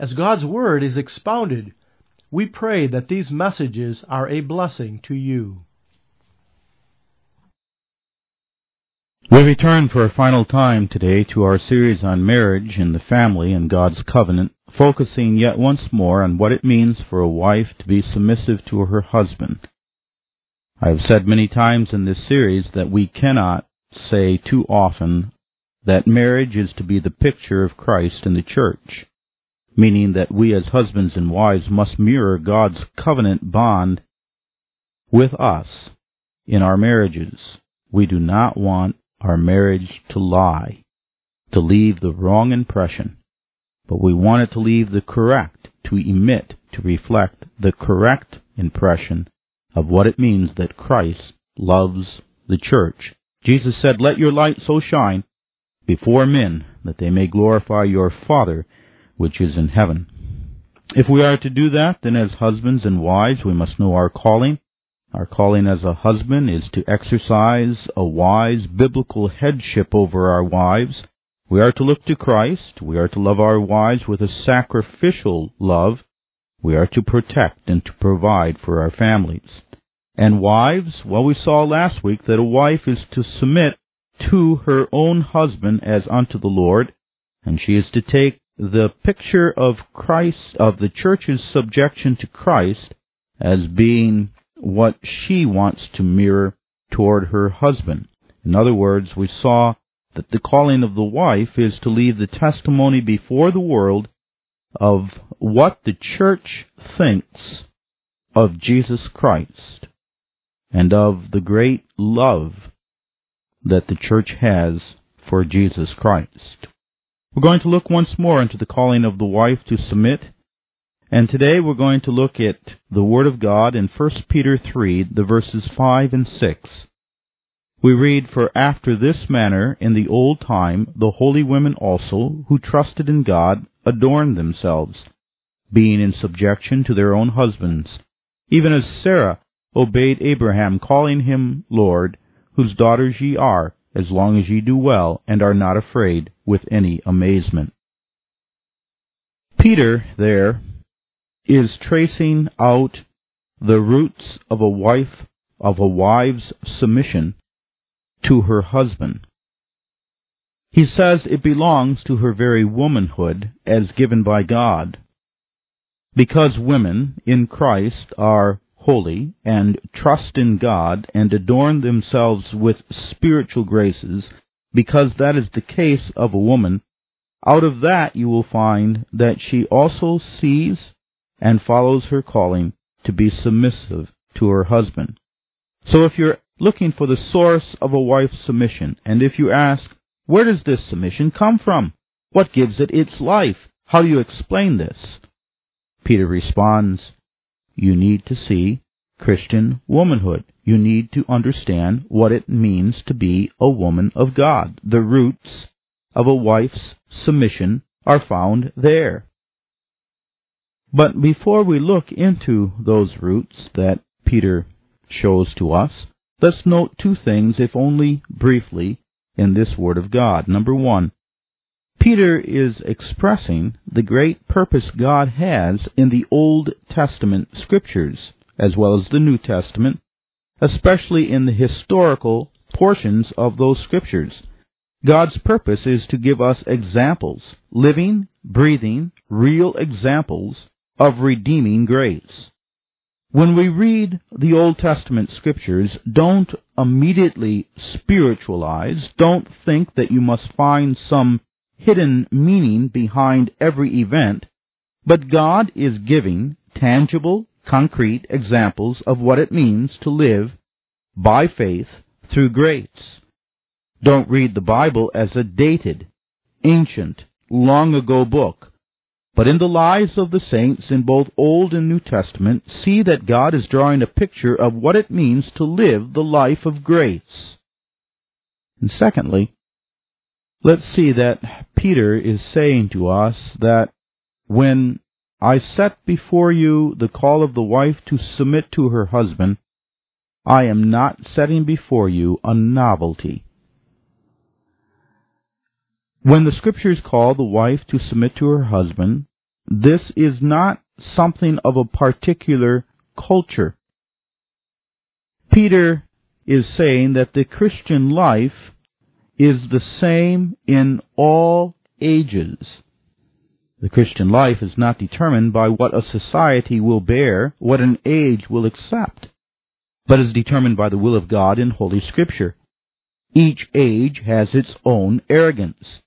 As God's Word is expounded, we pray that these messages are a blessing to you. We return for a final time today to our series on marriage and the family and God's covenant, focusing yet once more on what it means for a wife to be submissive to her husband. I have said many times in this series that we cannot say too often that marriage is to be the picture of Christ in the church meaning that we as husbands and wives must mirror God's covenant bond with us in our marriages. We do not want our marriage to lie, to leave the wrong impression, but we want it to leave the correct, to emit, to reflect the correct impression of what it means that Christ loves the church. Jesus said, Let your light so shine before men that they may glorify your Father which is in heaven. If we are to do that, then as husbands and wives, we must know our calling. Our calling as a husband is to exercise a wise biblical headship over our wives. We are to look to Christ. We are to love our wives with a sacrificial love. We are to protect and to provide for our families. And wives, well, we saw last week that a wife is to submit to her own husband as unto the Lord, and she is to take the picture of Christ, of the church's subjection to Christ as being what she wants to mirror toward her husband. In other words, we saw that the calling of the wife is to leave the testimony before the world of what the church thinks of Jesus Christ and of the great love that the church has for Jesus Christ. We're going to look once more into the calling of the wife to submit. And today we're going to look at the Word of God in 1 Peter 3, the verses 5 and 6. We read, For after this manner in the old time the holy women also, who trusted in God, adorned themselves, being in subjection to their own husbands, even as Sarah obeyed Abraham, calling him Lord, whose daughters ye are, as long as ye do well and are not afraid with any amazement. Peter there is tracing out the roots of a wife of a wife's submission to her husband. He says it belongs to her very womanhood as given by God. Because women in Christ are holy and trust in God and adorn themselves with spiritual graces, because that is the case of a woman, out of that you will find that she also sees and follows her calling to be submissive to her husband. So if you're looking for the source of a wife's submission, and if you ask, where does this submission come from? What gives it its life? How do you explain this? Peter responds, you need to see Christian womanhood. You need to understand what it means to be a woman of God. The roots of a wife's submission are found there. But before we look into those roots that Peter shows to us, let's note two things, if only briefly, in this Word of God. Number one, Peter is expressing the great purpose God has in the Old Testament scriptures, as well as the New Testament, especially in the historical portions of those scriptures. God's purpose is to give us examples, living, breathing, real examples of redeeming grace. When we read the Old Testament scriptures, don't immediately spiritualize. Don't think that you must find some hidden meaning behind every event, but God is giving tangible, concrete examples of what it means to live by faith through grace. Don't read the Bible as a dated, ancient, long ago book, but in the lives of the saints in both Old and New Testament, see that God is drawing a picture of what it means to live the life of grace. And secondly, let's see that Peter is saying to us that when I set before you the call of the wife to submit to her husband, I am not setting before you a novelty. When the scriptures call the wife to submit to her husband, this is not something of a particular culture. Peter is saying that the Christian life is the same in all ages. The Christian life is not determined by what a society will bear, what an age will accept, but is determined by the will of God in Holy Scripture. Each age has its own arrogance.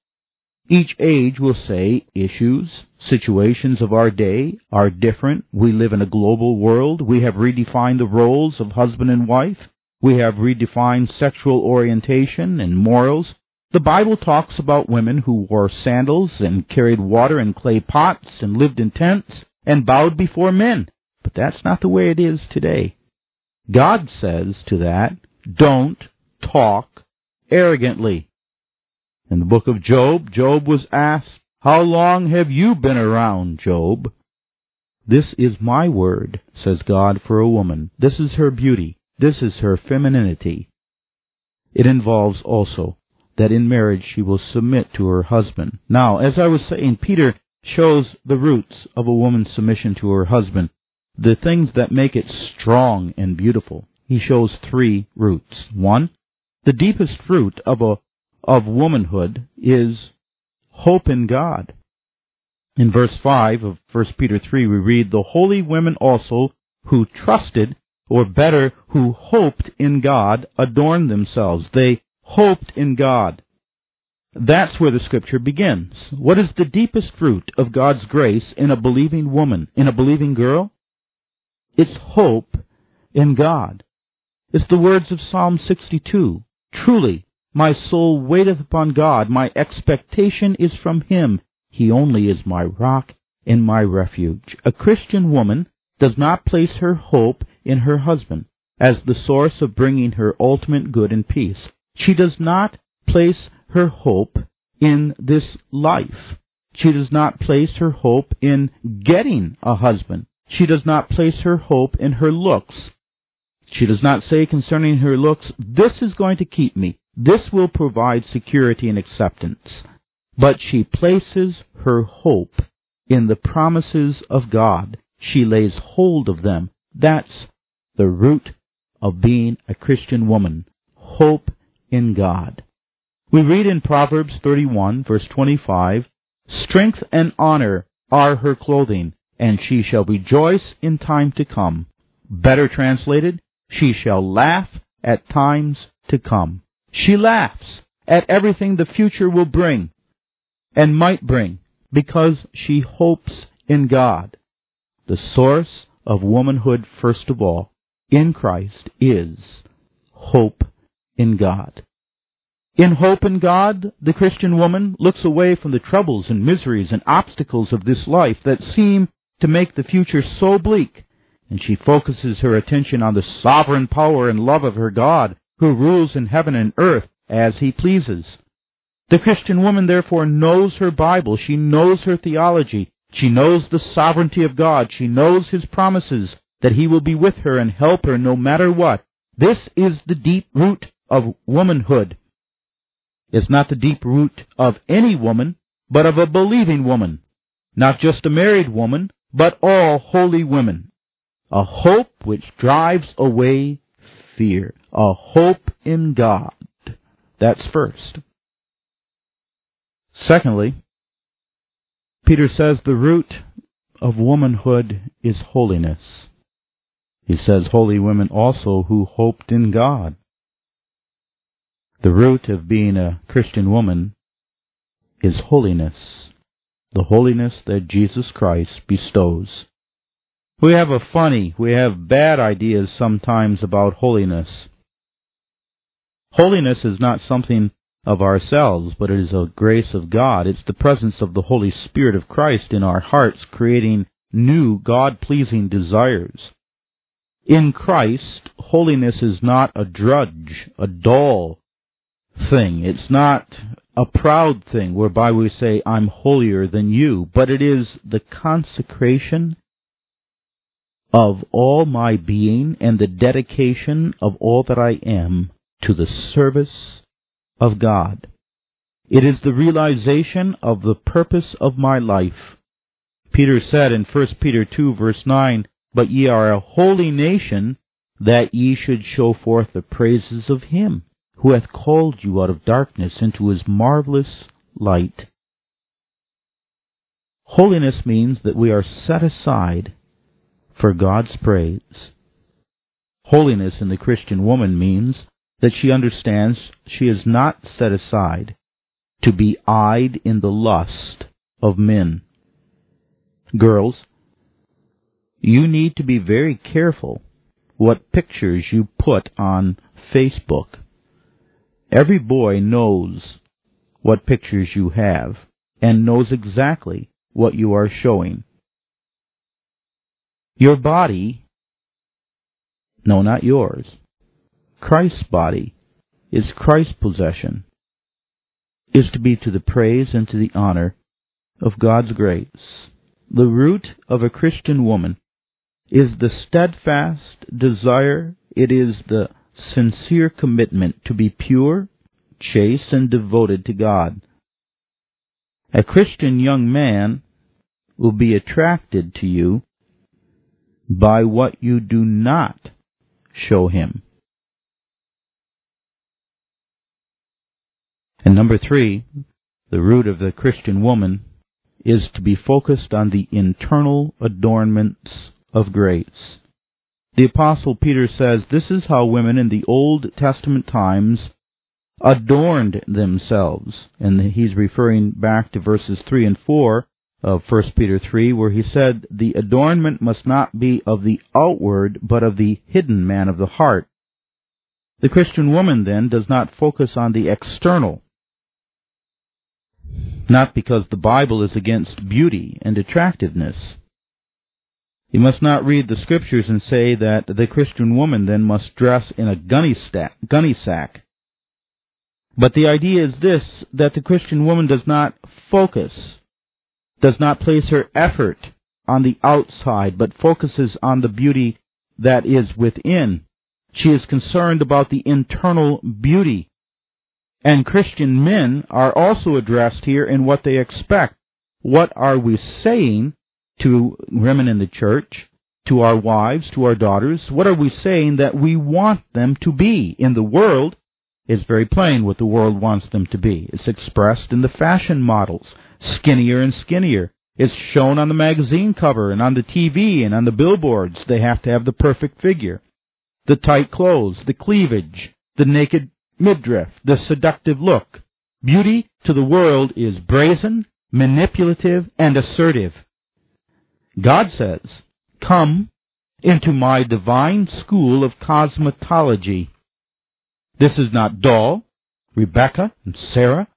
Each age will say issues, situations of our day are different. We live in a global world. We have redefined the roles of husband and wife. We have redefined sexual orientation and morals. The Bible talks about women who wore sandals and carried water in clay pots and lived in tents and bowed before men. But that's not the way it is today. God says to that, don't talk arrogantly. In the book of Job, Job was asked, How long have you been around, Job? This is my word, says God for a woman. This is her beauty. This is her femininity. It involves also that in marriage she will submit to her husband. Now, as I was saying, Peter shows the roots of a woman's submission to her husband, the things that make it strong and beautiful. He shows three roots. One, the deepest root of a of womanhood is hope in God. In verse 5 of 1 Peter 3 we read, The holy women also who trusted, or better, who hoped in God, adorned themselves. They hoped in God. That's where the scripture begins. What is the deepest root of God's grace in a believing woman, in a believing girl? It's hope in God. It's the words of Psalm 62. Truly, my soul waiteth upon God. My expectation is from Him. He only is my rock and my refuge. A Christian woman does not place her hope in her husband as the source of bringing her ultimate good and peace. She does not place her hope in this life. She does not place her hope in getting a husband. She does not place her hope in her looks. She does not say concerning her looks, This is going to keep me. This will provide security and acceptance. But she places her hope in the promises of God. She lays hold of them. That's the root of being a Christian woman. Hope in God. We read in Proverbs 31 verse 25, Strength and honor are her clothing, and she shall rejoice in time to come. Better translated, she shall laugh at times to come. She laughs at everything the future will bring and might bring because she hopes in God. The source of womanhood, first of all, in Christ is hope in God. In hope in God, the Christian woman looks away from the troubles and miseries and obstacles of this life that seem to make the future so bleak, and she focuses her attention on the sovereign power and love of her God who rules in heaven and earth as he pleases. The Christian woman therefore knows her Bible, she knows her theology, she knows the sovereignty of God, she knows his promises that he will be with her and help her no matter what. This is the deep root of womanhood. is not the deep root of any woman, but of a believing woman. Not just a married woman, but all holy women. A hope which drives away fear, a hope in God. That's first. Secondly, Peter says the root of womanhood is holiness. He says holy women also who hoped in God. The root of being a Christian woman is holiness, the holiness that Jesus Christ bestows. We have a funny, we have bad ideas sometimes about holiness. Holiness is not something of ourselves, but it is a grace of God. It's the presence of the Holy Spirit of Christ in our hearts, creating new God pleasing desires. In Christ, holiness is not a drudge, a dull thing. It's not a proud thing whereby we say, I'm holier than you, but it is the consecration of all my being and the dedication of all that I am to the service of God. It is the realization of the purpose of my life. Peter said in 1 Peter 2 verse 9, But ye are a holy nation, that ye should show forth the praises of him, who hath called you out of darkness into his marvelous light. Holiness means that we are set aside for God's praise. Holiness in the Christian woman means that she understands she is not set aside to be eyed in the lust of men. Girls, you need to be very careful what pictures you put on Facebook. Every boy knows what pictures you have and knows exactly what you are showing. Your body, no, not yours, Christ's body is Christ's possession, is to be to the praise and to the honor of God's grace. The root of a Christian woman is the steadfast desire, it is the sincere commitment to be pure, chaste, and devoted to God. A Christian young man will be attracted to you by what you do not show him. And number three, the root of the Christian woman is to be focused on the internal adornments of grace. The Apostle Peter says this is how women in the Old Testament times adorned themselves. And he's referring back to verses 3 and 4 of 1 Peter 3, where he said, The adornment must not be of the outward, but of the hidden man of the heart. The Christian woman, then, does not focus on the external, not because the Bible is against beauty and attractiveness. You must not read the scriptures and say that the Christian woman then must dress in a gunny, stack, gunny sack. But the idea is this, that the Christian woman does not focus, does not place her effort on the outside, but focuses on the beauty that is within. She is concerned about the internal beauty and Christian men are also addressed here in what they expect. What are we saying to women in the church, to our wives, to our daughters? What are we saying that we want them to be in the world? It's very plain what the world wants them to be. It's expressed in the fashion models, skinnier and skinnier. It's shown on the magazine cover and on the TV and on the billboards. They have to have the perfect figure. The tight clothes, the cleavage, the naked midriff, the seductive look. Beauty to the world is brazen, manipulative, and assertive. God says, Come into my divine school of cosmetology. This is not dull. Rebecca and Sarah,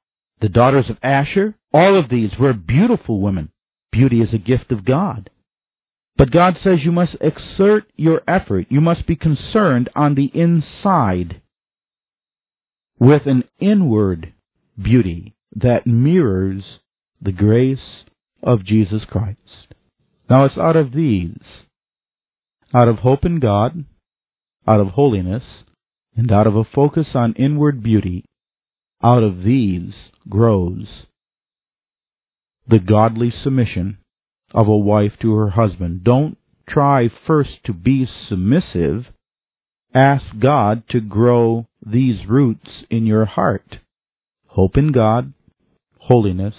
the daughters of Asher, all of these were beautiful women. Beauty is a gift of God. But God says you must exert your effort. You must be concerned on the inside with an inward beauty that mirrors the grace of Jesus Christ. Now it's out of these, out of hope in God, out of holiness, and out of a focus on inward beauty, out of these grows the godly submission of a wife to her husband. Don't try first to be submissive. Ask God to grow these roots in your heart hope in God, holiness,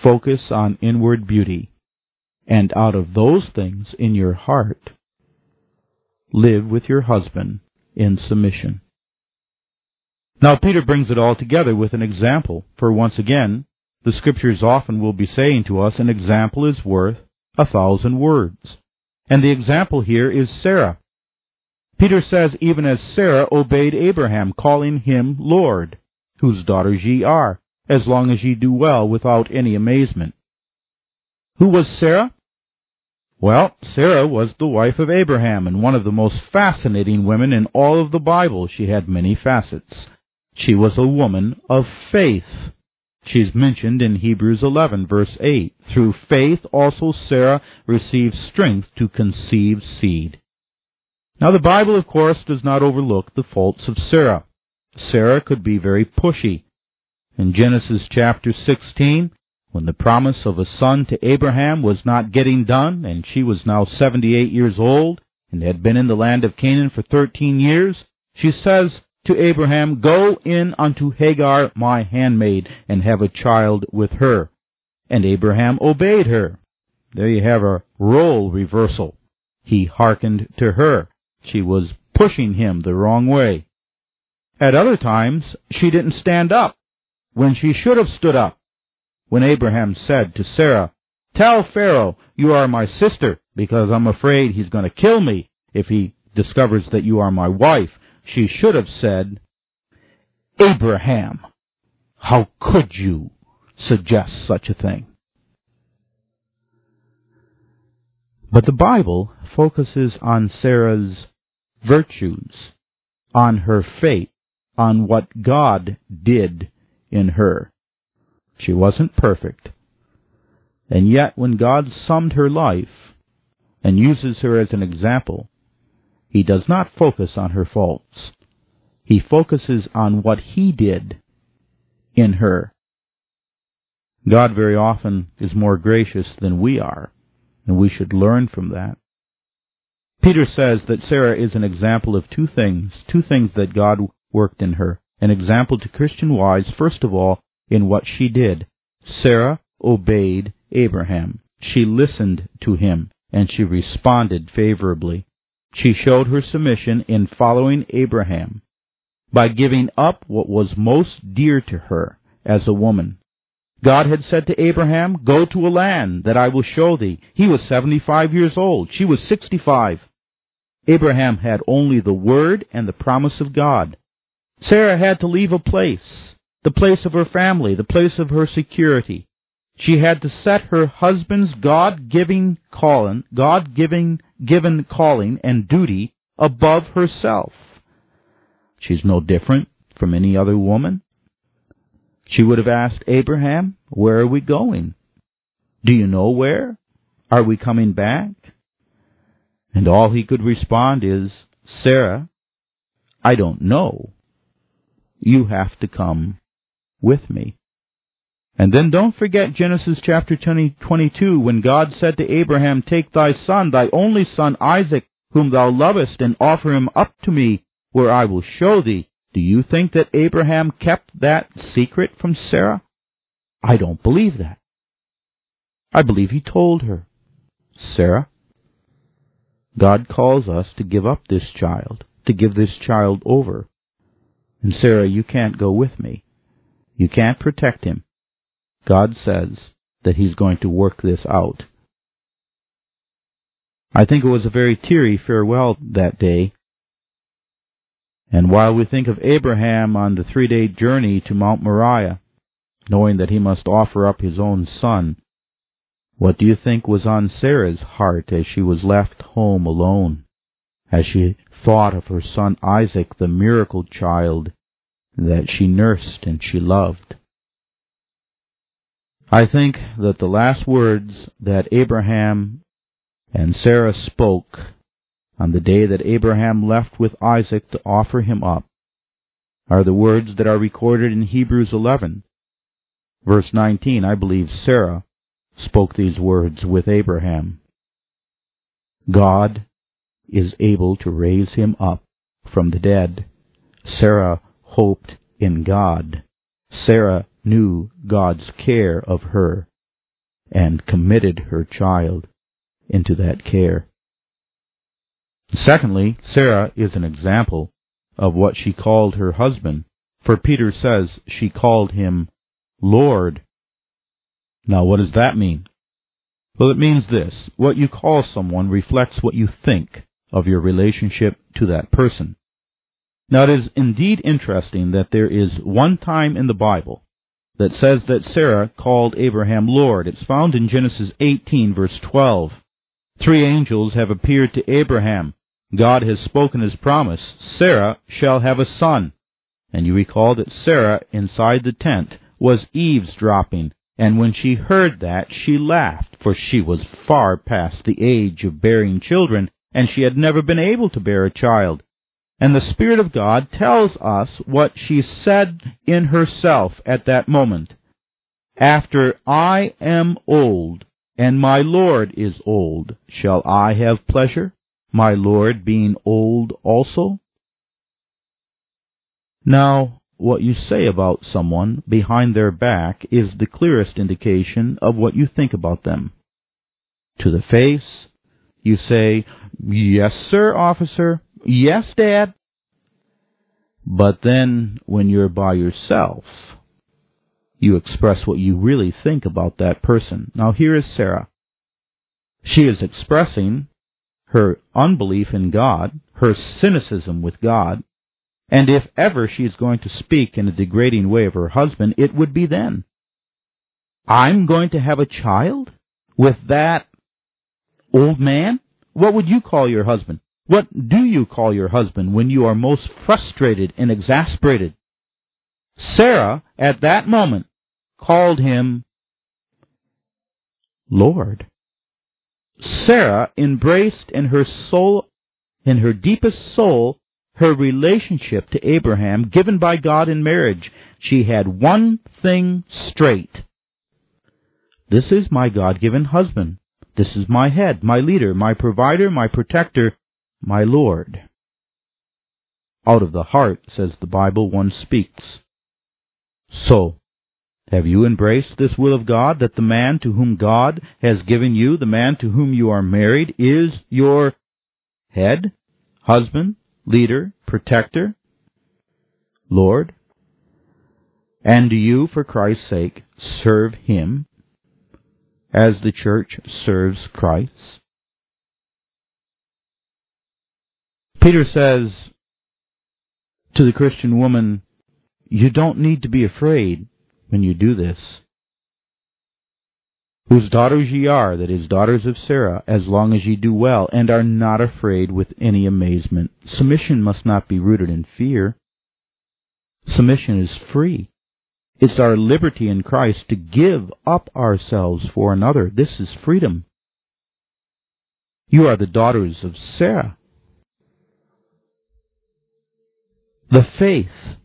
focus on inward beauty, and out of those things in your heart, live with your husband in submission. Now, Peter brings it all together with an example, for once again, the Scriptures often will be saying to us, an example is worth a thousand words. And the example here is Sarah. Peter says, even as Sarah obeyed Abraham, calling him Lord. whose daughters ye are, as long as ye do well without any amazement. Who was Sarah? Well, Sarah was the wife of Abraham and one of the most fascinating women in all of the Bible. She had many facets. She was a woman of faith. She's mentioned in Hebrews 11, verse 8. Through faith also Sarah received strength to conceive seed. Now, the Bible, of course, does not overlook the faults of Sarah. Sarah could be very pushy. In Genesis chapter 16, when the promise of a son to Abraham was not getting done, and she was now 78 years old and had been in the land of Canaan for 13 years, she says to Abraham, Go in unto Hagar my handmaid, and have a child with her. And Abraham obeyed her. There you have a role reversal. He hearkened to her. She was pushing him the wrong way. At other times, she didn't stand up when she should have stood up. When Abraham said to Sarah, Tell Pharaoh you are my sister, because I'm afraid he's going to kill me if he discovers that you are my wife, she should have said, Abraham, how could you suggest such a thing? But the Bible focuses on Sarah's virtues, on her faith, on what God did in her. She wasn't perfect. And yet, when God summed her life and uses her as an example, he does not focus on her faults. He focuses on what he did in her. God very often is more gracious than we are, and we should learn from that. Peter says that Sarah is an example of two things, two things that God worked in her. An example to Christian wives, first of all, in what she did. Sarah obeyed Abraham. She listened to him, and she responded favorably. She showed her submission in following Abraham by giving up what was most dear to her as a woman. God had said to Abraham, Go to a land that I will show thee. He was 75 years old. She was 65. Abraham had only the word and the promise of God. Sarah had to leave a place, the place of her family, the place of her security. She had to set her husband's God-giving calling, God-giving given calling and duty above herself. She's no different from any other woman. She would have asked Abraham, Where are we going? Do you know where? Are we coming back? And all he could respond is, Sarah, I don't know. You have to come with me. And then don't forget Genesis chapter 20, 22 when God said to Abraham, Take thy son, thy only son Isaac, whom thou lovest, and offer him up to me, where I will show thee. Do you think that Abraham kept that secret from Sarah? I don't believe that. I believe he told her, Sarah, God calls us to give up this child, to give this child over. And Sarah, you can't go with me. You can't protect him. God says that He's going to work this out. I think it was a very teary farewell that day. And while we think of Abraham on the three day journey to Mount Moriah, knowing that he must offer up his own son, what do you think was on Sarah's heart as she was left home alone, as she thought of her son Isaac, the miracle child that she nursed and she loved? I think that the last words that Abraham and Sarah spoke on the day that Abraham left with Isaac to offer him up are the words that are recorded in Hebrews 11. Verse 19, I believe Sarah spoke these words with Abraham. God is able to raise him up from the dead. Sarah hoped in God. Sarah knew God's care of her and committed her child into that care. Secondly, Sarah is an example of what she called her husband, for Peter says she called him Lord. Now, what does that mean? Well, it means this. What you call someone reflects what you think of your relationship to that person. Now it is indeed interesting that there is one time in the Bible that says that Sarah called Abraham Lord. It's found in Genesis 18, verse 12. Three angels have appeared to Abraham. God has spoken his promise Sarah shall have a son. And you recall that Sarah, inside the tent, was eavesdropping, and when she heard that, she laughed, for she was far past the age of bearing children, and she had never been able to bear a child. And the Spirit of God tells us what she said in herself at that moment. After I am old, and my Lord is old, shall I have pleasure, my Lord being old also? Now, what you say about someone behind their back is the clearest indication of what you think about them. To the face, you say, Yes, sir, officer. Yes, Dad. But then, when you're by yourself, you express what you really think about that person. Now, here is Sarah. She is expressing her unbelief in God, her cynicism with God, and if ever she is going to speak in a degrading way of her husband, it would be then. I'm going to have a child with that old man? What would you call your husband? What do you call your husband when you are most frustrated and exasperated? Sarah, at that moment, called him Lord. Sarah embraced in her soul, in her deepest soul, her relationship to Abraham given by God in marriage. She had one thing straight. This is my God given husband. This is my head, my leader, my provider, my protector, my Lord. Out of the heart, says the Bible, one speaks. So, have you embraced this will of God that the man to whom God has given you, the man to whom you are married, is your head, husband, leader, protector, Lord? And do you, for Christ's sake, serve him as the church serves Christ? Peter says to the Christian woman, You don't need to be afraid when you do this. Whose daughters ye are, that is, daughters of Sarah, as long as ye do well, and are not afraid with any amazement. Submission must not be rooted in fear. Submission is free. It's our liberty in Christ to give up ourselves for another. This is freedom. You are the daughters of Sarah. The faith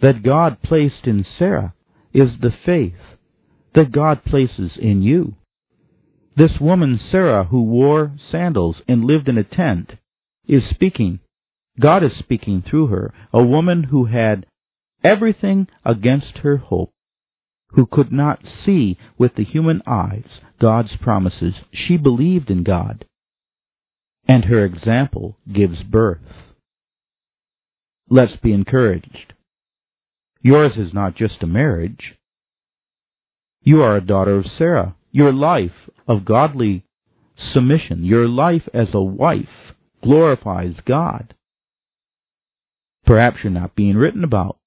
that God placed in Sarah is the faith that God places in you. This woman, Sarah, who wore sandals and lived in a tent, is speaking. God is speaking through her, a woman who had everything against her hope, who could not see with the human eyes God's promises. She believed in God, and her example gives birth. Let's be encouraged. Yours is not just a marriage. You are a daughter of Sarah. Your life of godly submission, your life as a wife, glorifies God. Perhaps you're not being written about.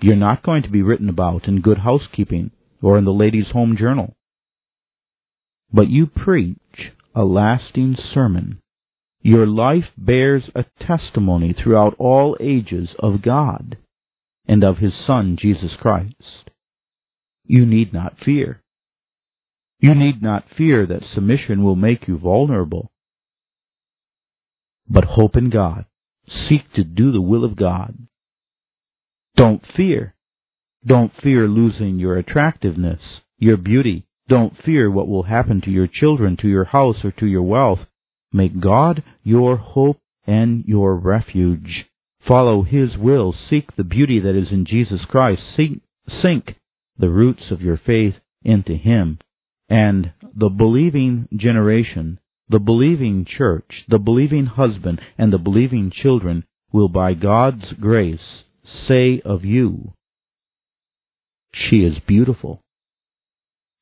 You're not going to be written about in Good Housekeeping or in the Ladies' Home Journal. But you preach a lasting sermon your life bears a testimony throughout all ages of God and of His Son, Jesus Christ. You need not fear. You need not fear that submission will make you vulnerable. But hope in God. Seek to do the will of God. Don't fear. Don't fear losing your attractiveness, your beauty. Don't fear what will happen to your children, to your house, or to your wealth. Make God your hope and your refuge. Follow His will. Seek the beauty that is in Jesus Christ. Sink the roots of your faith into Him. And the believing generation, the believing church, the believing husband, and the believing children will by God's grace say of you, She is beautiful.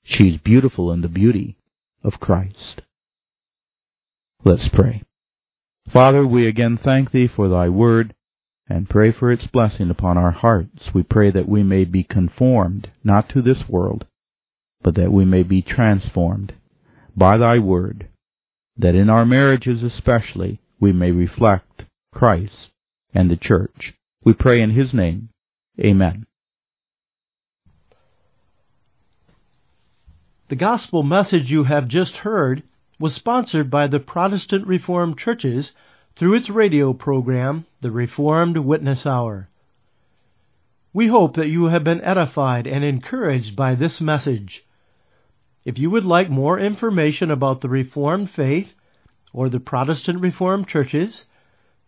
She is beautiful in the beauty of Christ. Let's pray. Father, we again thank Thee for Thy word. and pray for its blessing upon our hearts. We pray that we may be conformed, not to this world, but that we may be transformed by thy word, that in our marriages especially we may reflect Christ and the church. We pray in his name. Amen. The gospel message you have just heard was sponsored by the Protestant Reformed Churches through its radio program, The Reformed Witness Hour. We hope that you have been edified and encouraged by this message. If you would like more information about the Reformed faith or the Protestant Reformed churches,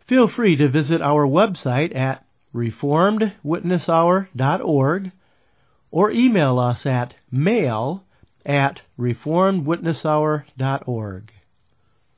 feel free to visit our website at reformedwitnesshour.org or email us at mail at reformedwitnesshour.org.